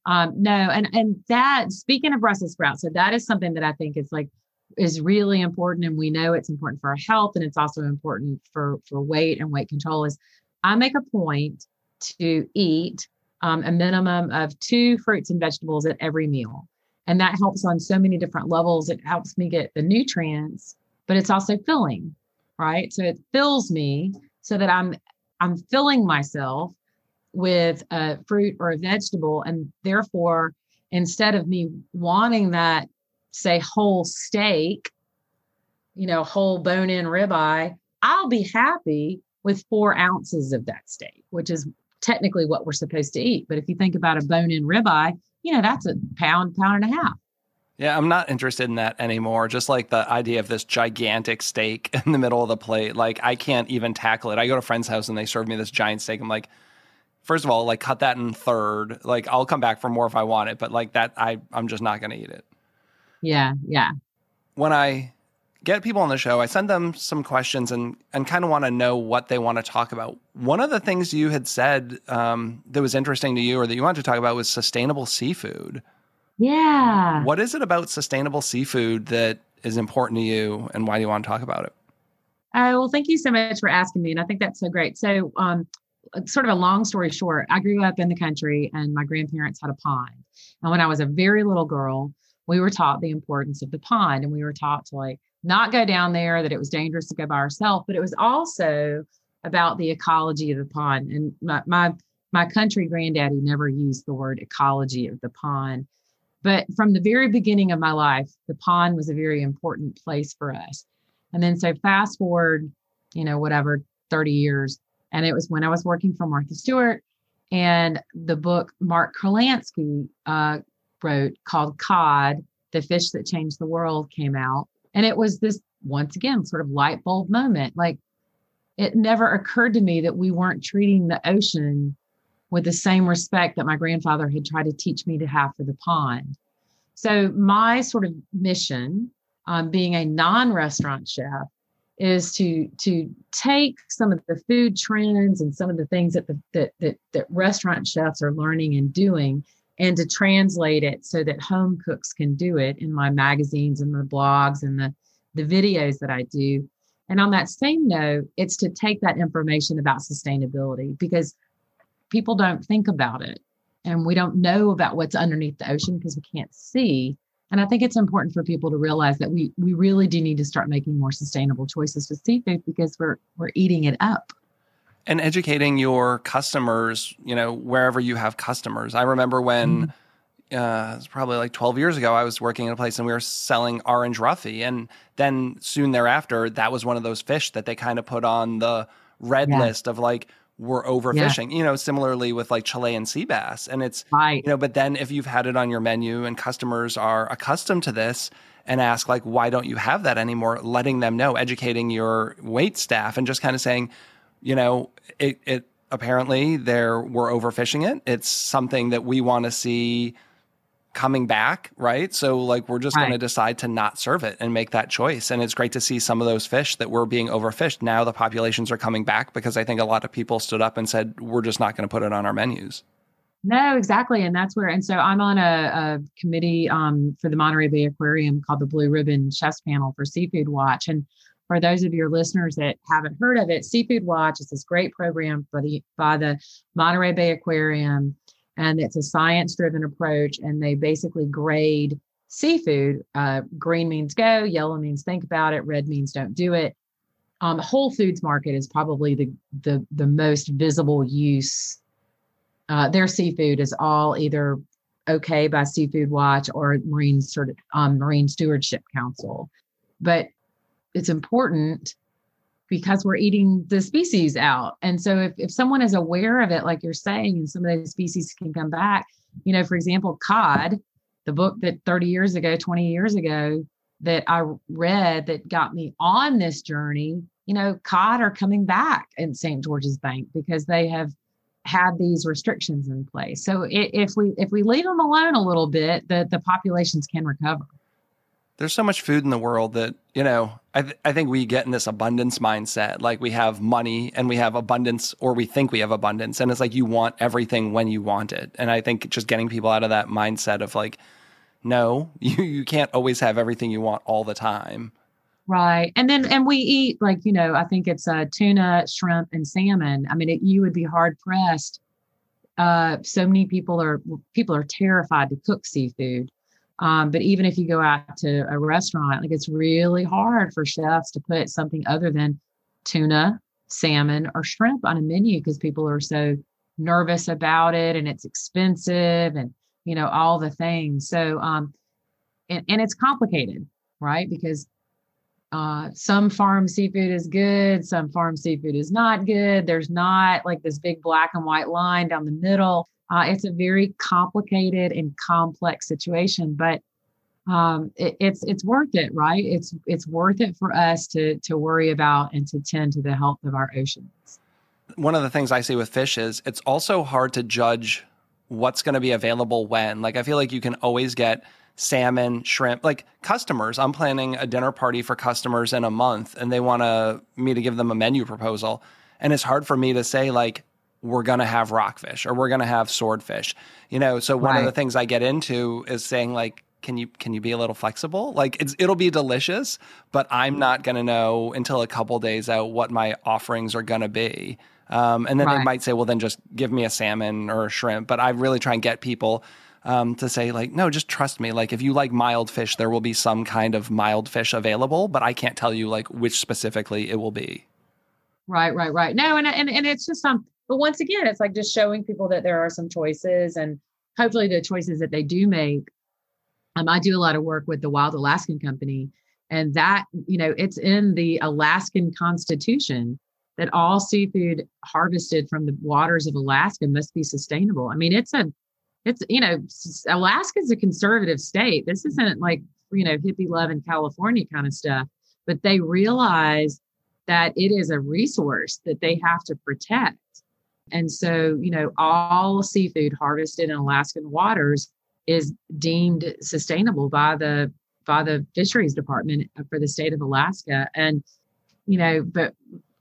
um, no, and and that speaking of Brussels sprouts, so that is something that I think is like is really important, and we know it's important for our health, and it's also important for for weight and weight control. Is I make a point to eat um, a minimum of two fruits and vegetables at every meal, and that helps on so many different levels. It helps me get the nutrients, but it's also filling, right? So it fills me so that I'm I'm filling myself with a fruit or a vegetable. And therefore, instead of me wanting that, say, whole steak, you know, whole bone in ribeye, I'll be happy with four ounces of that steak, which is technically what we're supposed to eat. But if you think about a bone in ribeye, you know, that's a pound, pound and a half. Yeah, I'm not interested in that anymore. Just like the idea of this gigantic steak in the middle of the plate. Like, I can't even tackle it. I go to a friend's house and they serve me this giant steak. I'm like, first of all, like cut that in third. Like I'll come back for more if I want it, but like that, I I'm just not going to eat it. Yeah, yeah. When I get people on the show, I send them some questions and and kind of want to know what they want to talk about. One of the things you had said um, that was interesting to you, or that you wanted to talk about, was sustainable seafood. Yeah. What is it about sustainable seafood that is important to you, and why do you want to talk about it? Uh, well, thank you so much for asking me, and I think that's so great. So, um, Uh, sort of a long story short, I grew up in the country and my grandparents had a pond. And when I was a very little girl, we were taught the importance of the pond and we were taught to like not go down there, that it was dangerous to go by ourselves, but it was also about the ecology of the pond. And my, my, my country granddaddy never used the word ecology of the pond. But from the very beginning of my life, the pond was a very important place for us. And then so fast forward, you know, whatever, 30 years. And it was when I was working for Martha Stewart and the book Mark Kurlansky uh, wrote called Cod, The Fish That Changed the World came out. And it was this, once again, sort of light bulb moment. Like it never occurred to me that we weren't treating the ocean with the same respect that my grandfather had tried to teach me to have for the pond. So, my sort of mission, um, being a non restaurant chef, is to to take some of the food trends and some of the things that the that, that that restaurant chefs are learning and doing and to translate it so that home cooks can do it in my magazines and the blogs and the the videos that I do. And on that same note, it's to take that information about sustainability because people don't think about it and we don't know about what's underneath the ocean because we can't see. And I think it's important for people to realize that we we really do need to start making more sustainable choices with seafood because we're we're eating it up. And educating your customers, you know, wherever you have customers. I remember when mm-hmm. uh, it's probably like 12 years ago, I was working at a place and we were selling orange roughy. And then soon thereafter, that was one of those fish that they kind of put on the red yeah. list of like, we're overfishing. Yeah. You know, similarly with like Chilean sea bass. And it's right. you know, but then if you've had it on your menu and customers are accustomed to this and ask like why don't you have that anymore, letting them know, educating your wait staff and just kind of saying, you know, it it apparently there we're overfishing it. It's something that we want to see coming back, right? So like we're just right. going to decide to not serve it and make that choice. And it's great to see some of those fish that were being overfished. Now the populations are coming back because I think a lot of people stood up and said we're just not going to put it on our menus. No, exactly, and that's where. And so I'm on a, a committee um, for the Monterey Bay Aquarium called the Blue Ribbon Chefs Panel for Seafood Watch. And for those of your listeners that haven't heard of it, Seafood Watch is this great program for the by the Monterey Bay Aquarium and it's a science driven approach and they basically grade seafood uh, green means go yellow means think about it red means don't do it. Um, whole foods market is probably the the, the most visible use uh, their seafood is all either okay by seafood watch or marine sort um, marine stewardship council. But it's important because we're eating the species out. And so if, if someone is aware of it, like you're saying, and some of those species can come back, you know, for example, cod, the book that 30 years ago, 20 years ago, that I read that got me on this journey, you know, cod are coming back in St. George's Bank because they have had these restrictions in place. So if we if we leave them alone a little bit, the the populations can recover there's so much food in the world that you know I, th- I think we get in this abundance mindset. Like we have money and we have abundance or we think we have abundance. And it's like you want everything when you want it. And i think just getting people out of that mindset of like no you, you can't always have everything you want all the time. Right. And then and we eat like you know i think it's uh, tuna shrimp and salmon. I mean it, you would be hard pressed uh, so many people are people are terrified to cook seafood um, but even if you go out to a restaurant, like it's really hard for chefs to put something other than tuna, salmon, or shrimp on a menu because people are so nervous about it and it's expensive and you know all the things. So um, and, and it's complicated, right? Because uh, some farm seafood is good, some farm seafood is not good. There's not like this big black and white line down the middle. Uh, it's a very complicated and complex situation, but um, it, it's it's worth it, right? It's it's worth it for us to to worry about and to tend to the health of our oceans. One of the things I see with fish is it's also hard to judge what's going to be available when. Like I feel like you can always get salmon, shrimp, like customers. I'm planning a dinner party for customers in a month and they want to me to give them a menu proposal. And it's hard for me to say like we're going to have rockfish or we're going to have swordfish. You know, so one right. of the things I get into is saying like can you can you be a little flexible? Like it's it'll be delicious, but I'm not going to know until a couple days out what my offerings are going to be. Um, and then right. they might say, well, then just give me a salmon or a shrimp. But I really try and get people um, to say, like, no, just trust me. Like, if you like mild fish, there will be some kind of mild fish available, but I can't tell you like which specifically it will be. Right, right, right. No, and and and it's just um, but once again, it's like just showing people that there are some choices and hopefully the choices that they do make. Um, I do a lot of work with the Wild Alaskan Company, and that, you know, it's in the Alaskan Constitution that all seafood harvested from the waters of Alaska must be sustainable. I mean, it's a, it's, you know, Alaska is a conservative state. This isn't like, you know, hippie love in California kind of stuff, but they realize that it is a resource that they have to protect. And so, you know, all seafood harvested in Alaskan waters is deemed sustainable by the by the fisheries department for the state of Alaska. And, you know, but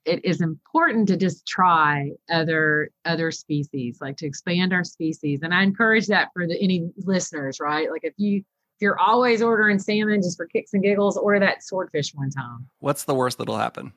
it is important to just try other other species, like to expand our species. And I encourage that for the any listeners, right? Like if you if you're always ordering salmon just for kicks and giggles, order that swordfish one time. What's the worst that'll happen?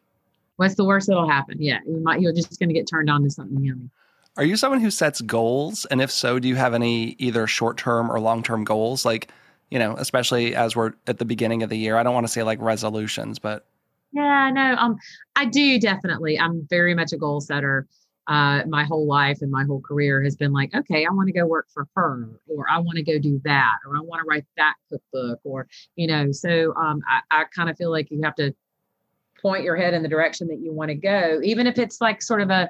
What's the worst that'll happen? Yeah, you might you're just going to get turned on to something yummy. Are you someone who sets goals? And if so, do you have any either short term or long term goals? Like, you know, especially as we're at the beginning of the year. I don't want to say like resolutions, but yeah, no, um, I do definitely. I'm very much a goal setter. Uh, my whole life and my whole career has been like, okay, I want to go work for her, or I want to go do that, or I want to write that cookbook, or you know. So um, I, I kind of feel like you have to point your head in the direction that you want to go, even if it's like sort of a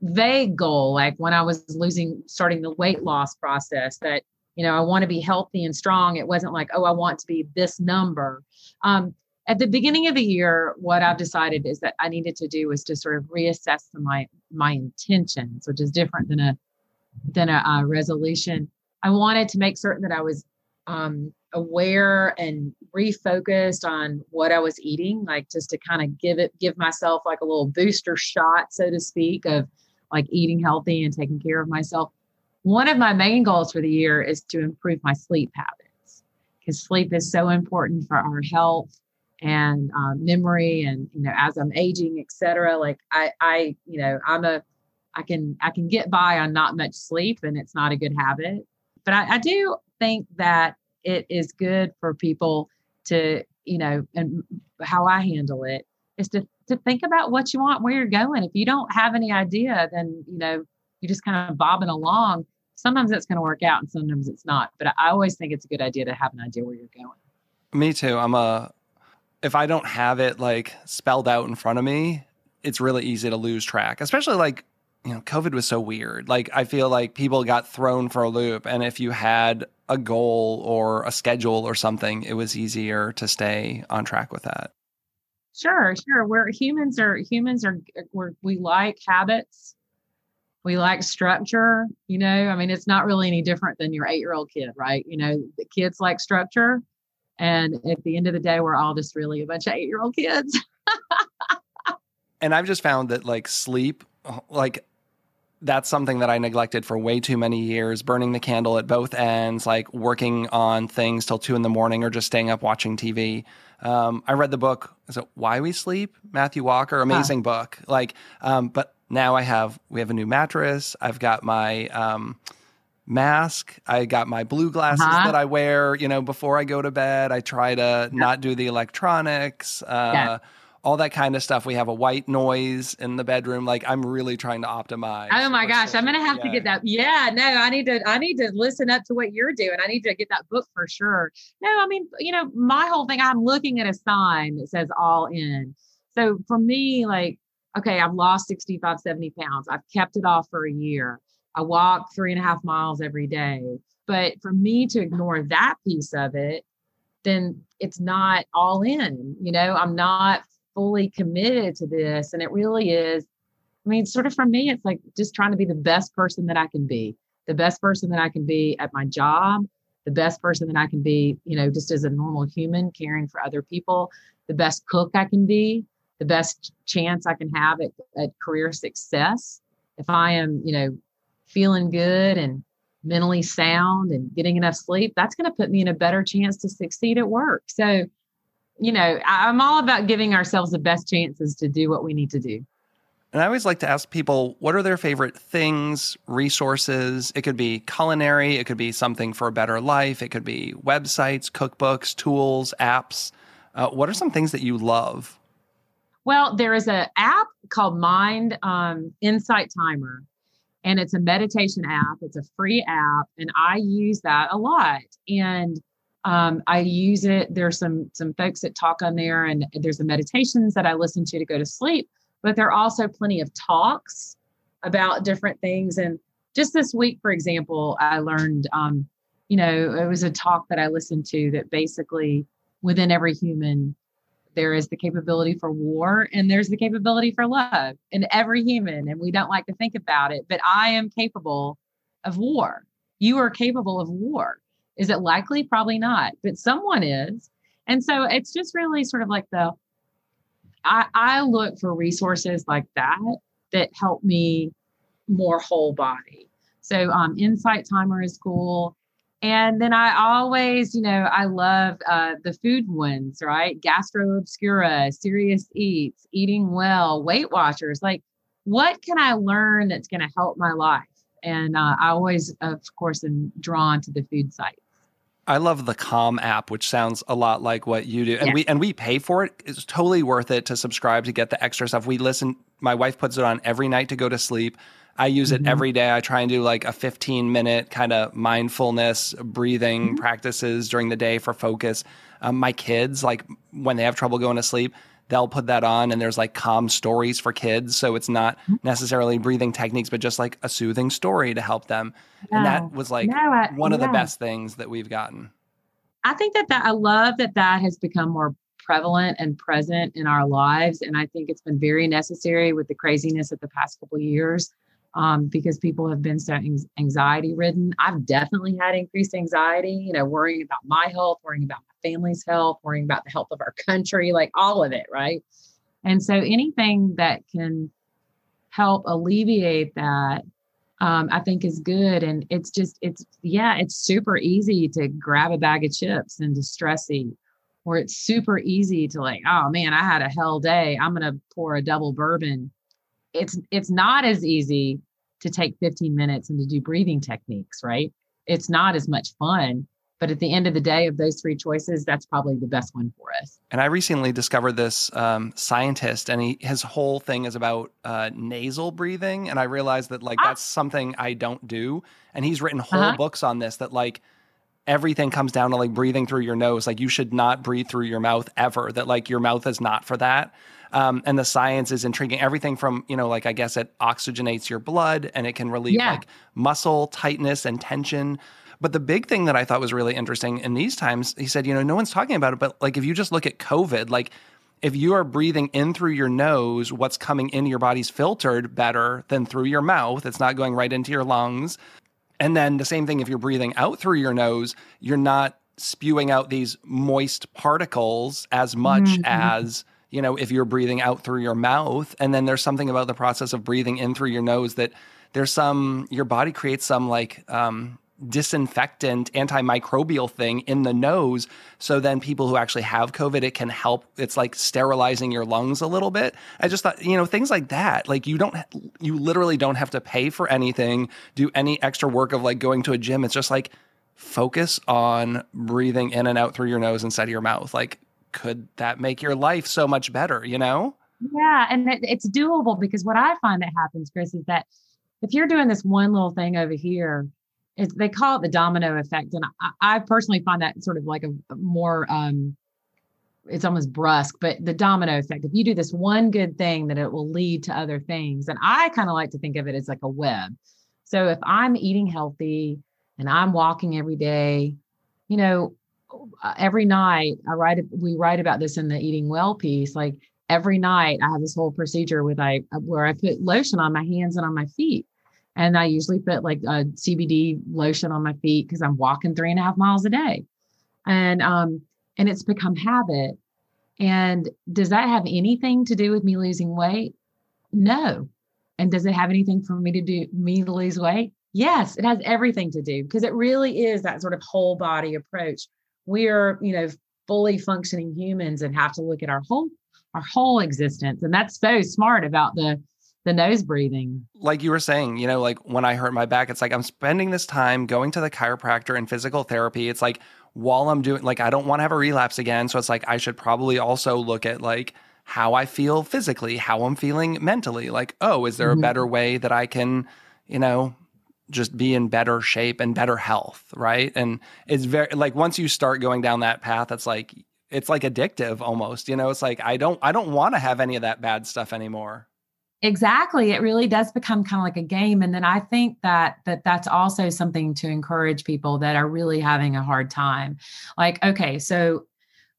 vague goal. Like when I was losing, starting the weight loss process, that, you know, I want to be healthy and strong. It wasn't like, oh, I want to be this number. Um, at the beginning of the year, what I've decided is that I needed to do was to sort of reassess my my intentions, which is different than a than a, a resolution. I wanted to make certain that I was um, aware and refocused on what I was eating, like just to kind of give it, give myself like a little booster shot, so to speak, of like eating healthy and taking care of myself. One of my main goals for the year is to improve my sleep habits because sleep is so important for our health and um, memory and you know as i'm aging etc like i i you know i'm a i can i can get by on not much sleep and it's not a good habit but I, I do think that it is good for people to, you know, and how I handle it is to to think about what you want, where you're going. If you don't have any idea, then you know you're just kind of bobbing along. Sometimes it's going to work out, and sometimes it's not. But I always think it's a good idea to have an idea where you're going. Me too. I'm a if I don't have it like spelled out in front of me, it's really easy to lose track. Especially like you know, COVID was so weird. Like I feel like people got thrown for a loop, and if you had a goal or a schedule or something, it was easier to stay on track with that. Sure, sure. We're humans are humans are we're, we like habits. We like structure, you know. I mean, it's not really any different than your 8-year-old kid, right? You know, the kids like structure and at the end of the day we're all just really a bunch of 8-year-old kids. and I've just found that like sleep uh, like that's something that I neglected for way too many years, burning the candle at both ends, like working on things till two in the morning or just staying up watching TV. Um, I read the book, is it Why We Sleep? Matthew Walker, amazing huh. book. Like, um, but now I have, we have a new mattress. I've got my, um, mask. I got my blue glasses uh-huh. that I wear, you know, before I go to bed. I try to not do the electronics. Uh, yeah all that kind of stuff. We have a white noise in the bedroom. Like I'm really trying to optimize. Oh my gosh, I'm gonna have yeah. to get that. Yeah, no, I need to. I need to listen up to what you're doing. I need to get that book for sure. No, I mean, you know, my whole thing. I'm looking at a sign that says all in. So for me, like, okay, I've lost 65, 70 pounds. I've kept it off for a year. I walk three and a half miles every day. But for me to ignore that piece of it, then it's not all in. You know, I'm not fully committed to this. And it really is, I mean, sort of for me, it's like just trying to be the best person that I can be, the best person that I can be at my job, the best person that I can be, you know, just as a normal human, caring for other people, the best cook I can be, the best chance I can have at, at career success. If I am, you know, feeling good and mentally sound and getting enough sleep, that's going to put me in a better chance to succeed at work. So, you know, I'm all about giving ourselves the best chances to do what we need to do. And I always like to ask people what are their favorite things, resources? It could be culinary, it could be something for a better life, it could be websites, cookbooks, tools, apps. Uh, what are some things that you love? Well, there is an app called Mind um, Insight Timer, and it's a meditation app. It's a free app, and I use that a lot. And um, I use it. There's some some folks that talk on there, and there's the meditations that I listen to to go to sleep. but there are also plenty of talks about different things. And just this week, for example, I learned, um, you know, it was a talk that I listened to that basically within every human, there is the capability for war and there's the capability for love in every human. And we don't like to think about it, but I am capable of war. You are capable of war. Is it likely? Probably not, but someone is. And so it's just really sort of like the, I, I look for resources like that that help me more whole body. So um, Insight Timer is cool. And then I always, you know, I love uh, the food ones, right? Gastro Obscura, Serious Eats, Eating Well, Weight Watchers. Like, what can I learn that's going to help my life? And uh, I always, of course, am drawn to the food sites. I love the Calm app, which sounds a lot like what you do, and yeah. we and we pay for it. It's totally worth it to subscribe to get the extra stuff. We listen. My wife puts it on every night to go to sleep. I use it mm-hmm. every day. I try and do like a 15 minute kind of mindfulness breathing mm-hmm. practices during the day for focus. Um, my kids, like when they have trouble going to sleep, they'll put that on and there's like calm stories for kids. So it's not mm-hmm. necessarily breathing techniques, but just like a soothing story to help them. No, and that was like no, I, one of the best things that we've gotten. I think that, that I love that that has become more prevalent and present in our lives. And I think it's been very necessary with the craziness of the past couple years um, because people have been so anxiety ridden. I've definitely had increased anxiety, you know, worrying about my health, worrying about my family's health, worrying about the health of our country, like all of it, right? And so anything that can help alleviate that, um, I think is good. And it's just, it's, yeah, it's super easy to grab a bag of chips and distress eat. Or it's super easy to like, oh man, I had a hell day. I'm gonna pour a double bourbon it's it's not as easy to take 15 minutes and to do breathing techniques, right? It's not as much fun. But at the end of the day, of those three choices, that's probably the best one for us. And I recently discovered this um, scientist, and he, his whole thing is about uh, nasal breathing. And I realized that like ah. that's something I don't do. And he's written whole uh-huh. books on this. That like everything comes down to like breathing through your nose. Like you should not breathe through your mouth ever. That like your mouth is not for that. Um, and the science is intriguing. Everything from, you know, like I guess it oxygenates your blood and it can relieve yeah. like muscle tightness and tension. But the big thing that I thought was really interesting in these times, he said, you know, no one's talking about it, but like if you just look at COVID, like if you are breathing in through your nose, what's coming into your body's filtered better than through your mouth. It's not going right into your lungs. And then the same thing if you're breathing out through your nose, you're not spewing out these moist particles as much mm-hmm. as you know, if you're breathing out through your mouth. And then there's something about the process of breathing in through your nose that there's some, your body creates some like, um, disinfectant antimicrobial thing in the nose so then people who actually have covid it can help it's like sterilizing your lungs a little bit i just thought you know things like that like you don't you literally don't have to pay for anything do any extra work of like going to a gym it's just like focus on breathing in and out through your nose instead of your mouth like could that make your life so much better, you know? Yeah. And it, it's doable because what I find that happens, Chris, is that if you're doing this one little thing over here, it's, they call it the domino effect. And I, I personally find that sort of like a, more, um, it's almost brusque, but the domino effect. If you do this one good thing, then it will lead to other things. And I kind of like to think of it as like a web. So if I'm eating healthy and I'm walking every day, you know, every night I write, we write about this in the eating well piece. Like every night I have this whole procedure with I, where I put lotion on my hands and on my feet. And I usually put like a CBD lotion on my feet because I'm walking three and a half miles a day. And, um, and it's become habit. And does that have anything to do with me losing weight? No. And does it have anything for me to do me to lose weight? Yes, it has everything to do because it really is that sort of whole body approach we are, you know, fully functioning humans and have to look at our whole our whole existence. And that's so smart about the the nose breathing. Like you were saying, you know, like when I hurt my back, it's like I'm spending this time going to the chiropractor and physical therapy. It's like while I'm doing like I don't want to have a relapse again. So it's like I should probably also look at like how I feel physically, how I'm feeling mentally. Like, oh, is there mm-hmm. a better way that I can, you know, just be in better shape and better health, right? And it's very like once you start going down that path, it's like it's like addictive almost. You know, it's like I don't I don't want to have any of that bad stuff anymore. Exactly. It really does become kind of like a game. And then I think that that that's also something to encourage people that are really having a hard time. Like, okay, so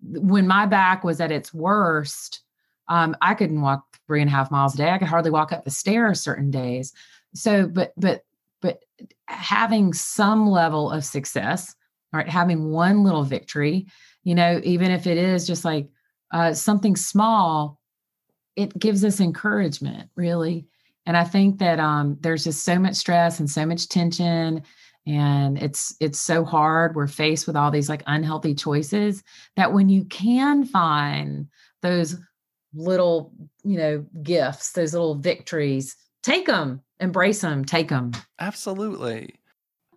when my back was at its worst, um, I couldn't walk three and a half miles a day. I could hardly walk up the stairs certain days. So, but but but having some level of success, right? Having one little victory, you know, even if it is just like uh, something small it gives us encouragement really. And i think that um, there's just so much stress and so much tension and it's it's so hard. We're faced with all these like unhealthy choices that when you can find those little you know gifts those little victories take them embrace them take them absolutely.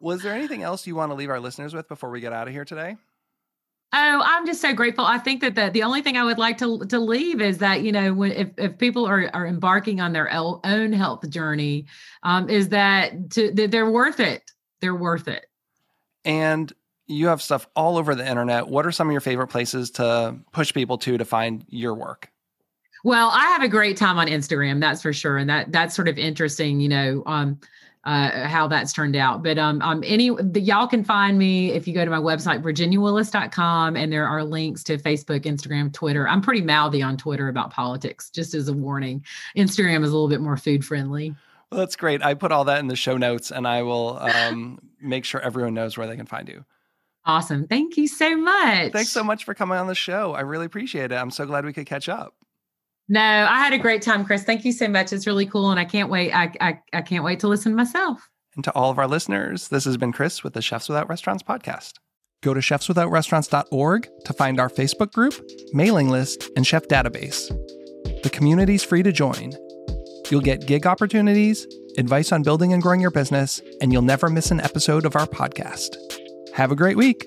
Was there anything else you want to leave our listeners with before we get out of here today Oh, I'm just so grateful. I think that the, the only thing I would like to to leave is that you know when if, if people are are embarking on their own health journey, um, is that to that they're worth it. They're worth it. And you have stuff all over the internet. What are some of your favorite places to push people to to find your work? Well, I have a great time on Instagram, that's for sure, and that that's sort of interesting. You know, um, uh, how that's turned out. But um, um, any the, y'all can find me if you go to my website virginiawillis.com, and there are links to Facebook, Instagram, Twitter. I'm pretty mouthy on Twitter about politics, just as a warning. Instagram is a little bit more food friendly. Well, that's great. I put all that in the show notes, and I will um, make sure everyone knows where they can find you. Awesome. Thank you so much. Thanks so much for coming on the show. I really appreciate it. I'm so glad we could catch up. No, I had a great time, Chris. Thank you so much. It's really cool, and I can't wait. I, I, I can't wait to listen myself. And to all of our listeners, this has been Chris with the Chefs Without Restaurants podcast. Go to chefswithoutrestaurants.org to find our Facebook group, mailing list, and chef database. The community's free to join. You'll get gig opportunities, advice on building and growing your business, and you'll never miss an episode of our podcast. Have a great week.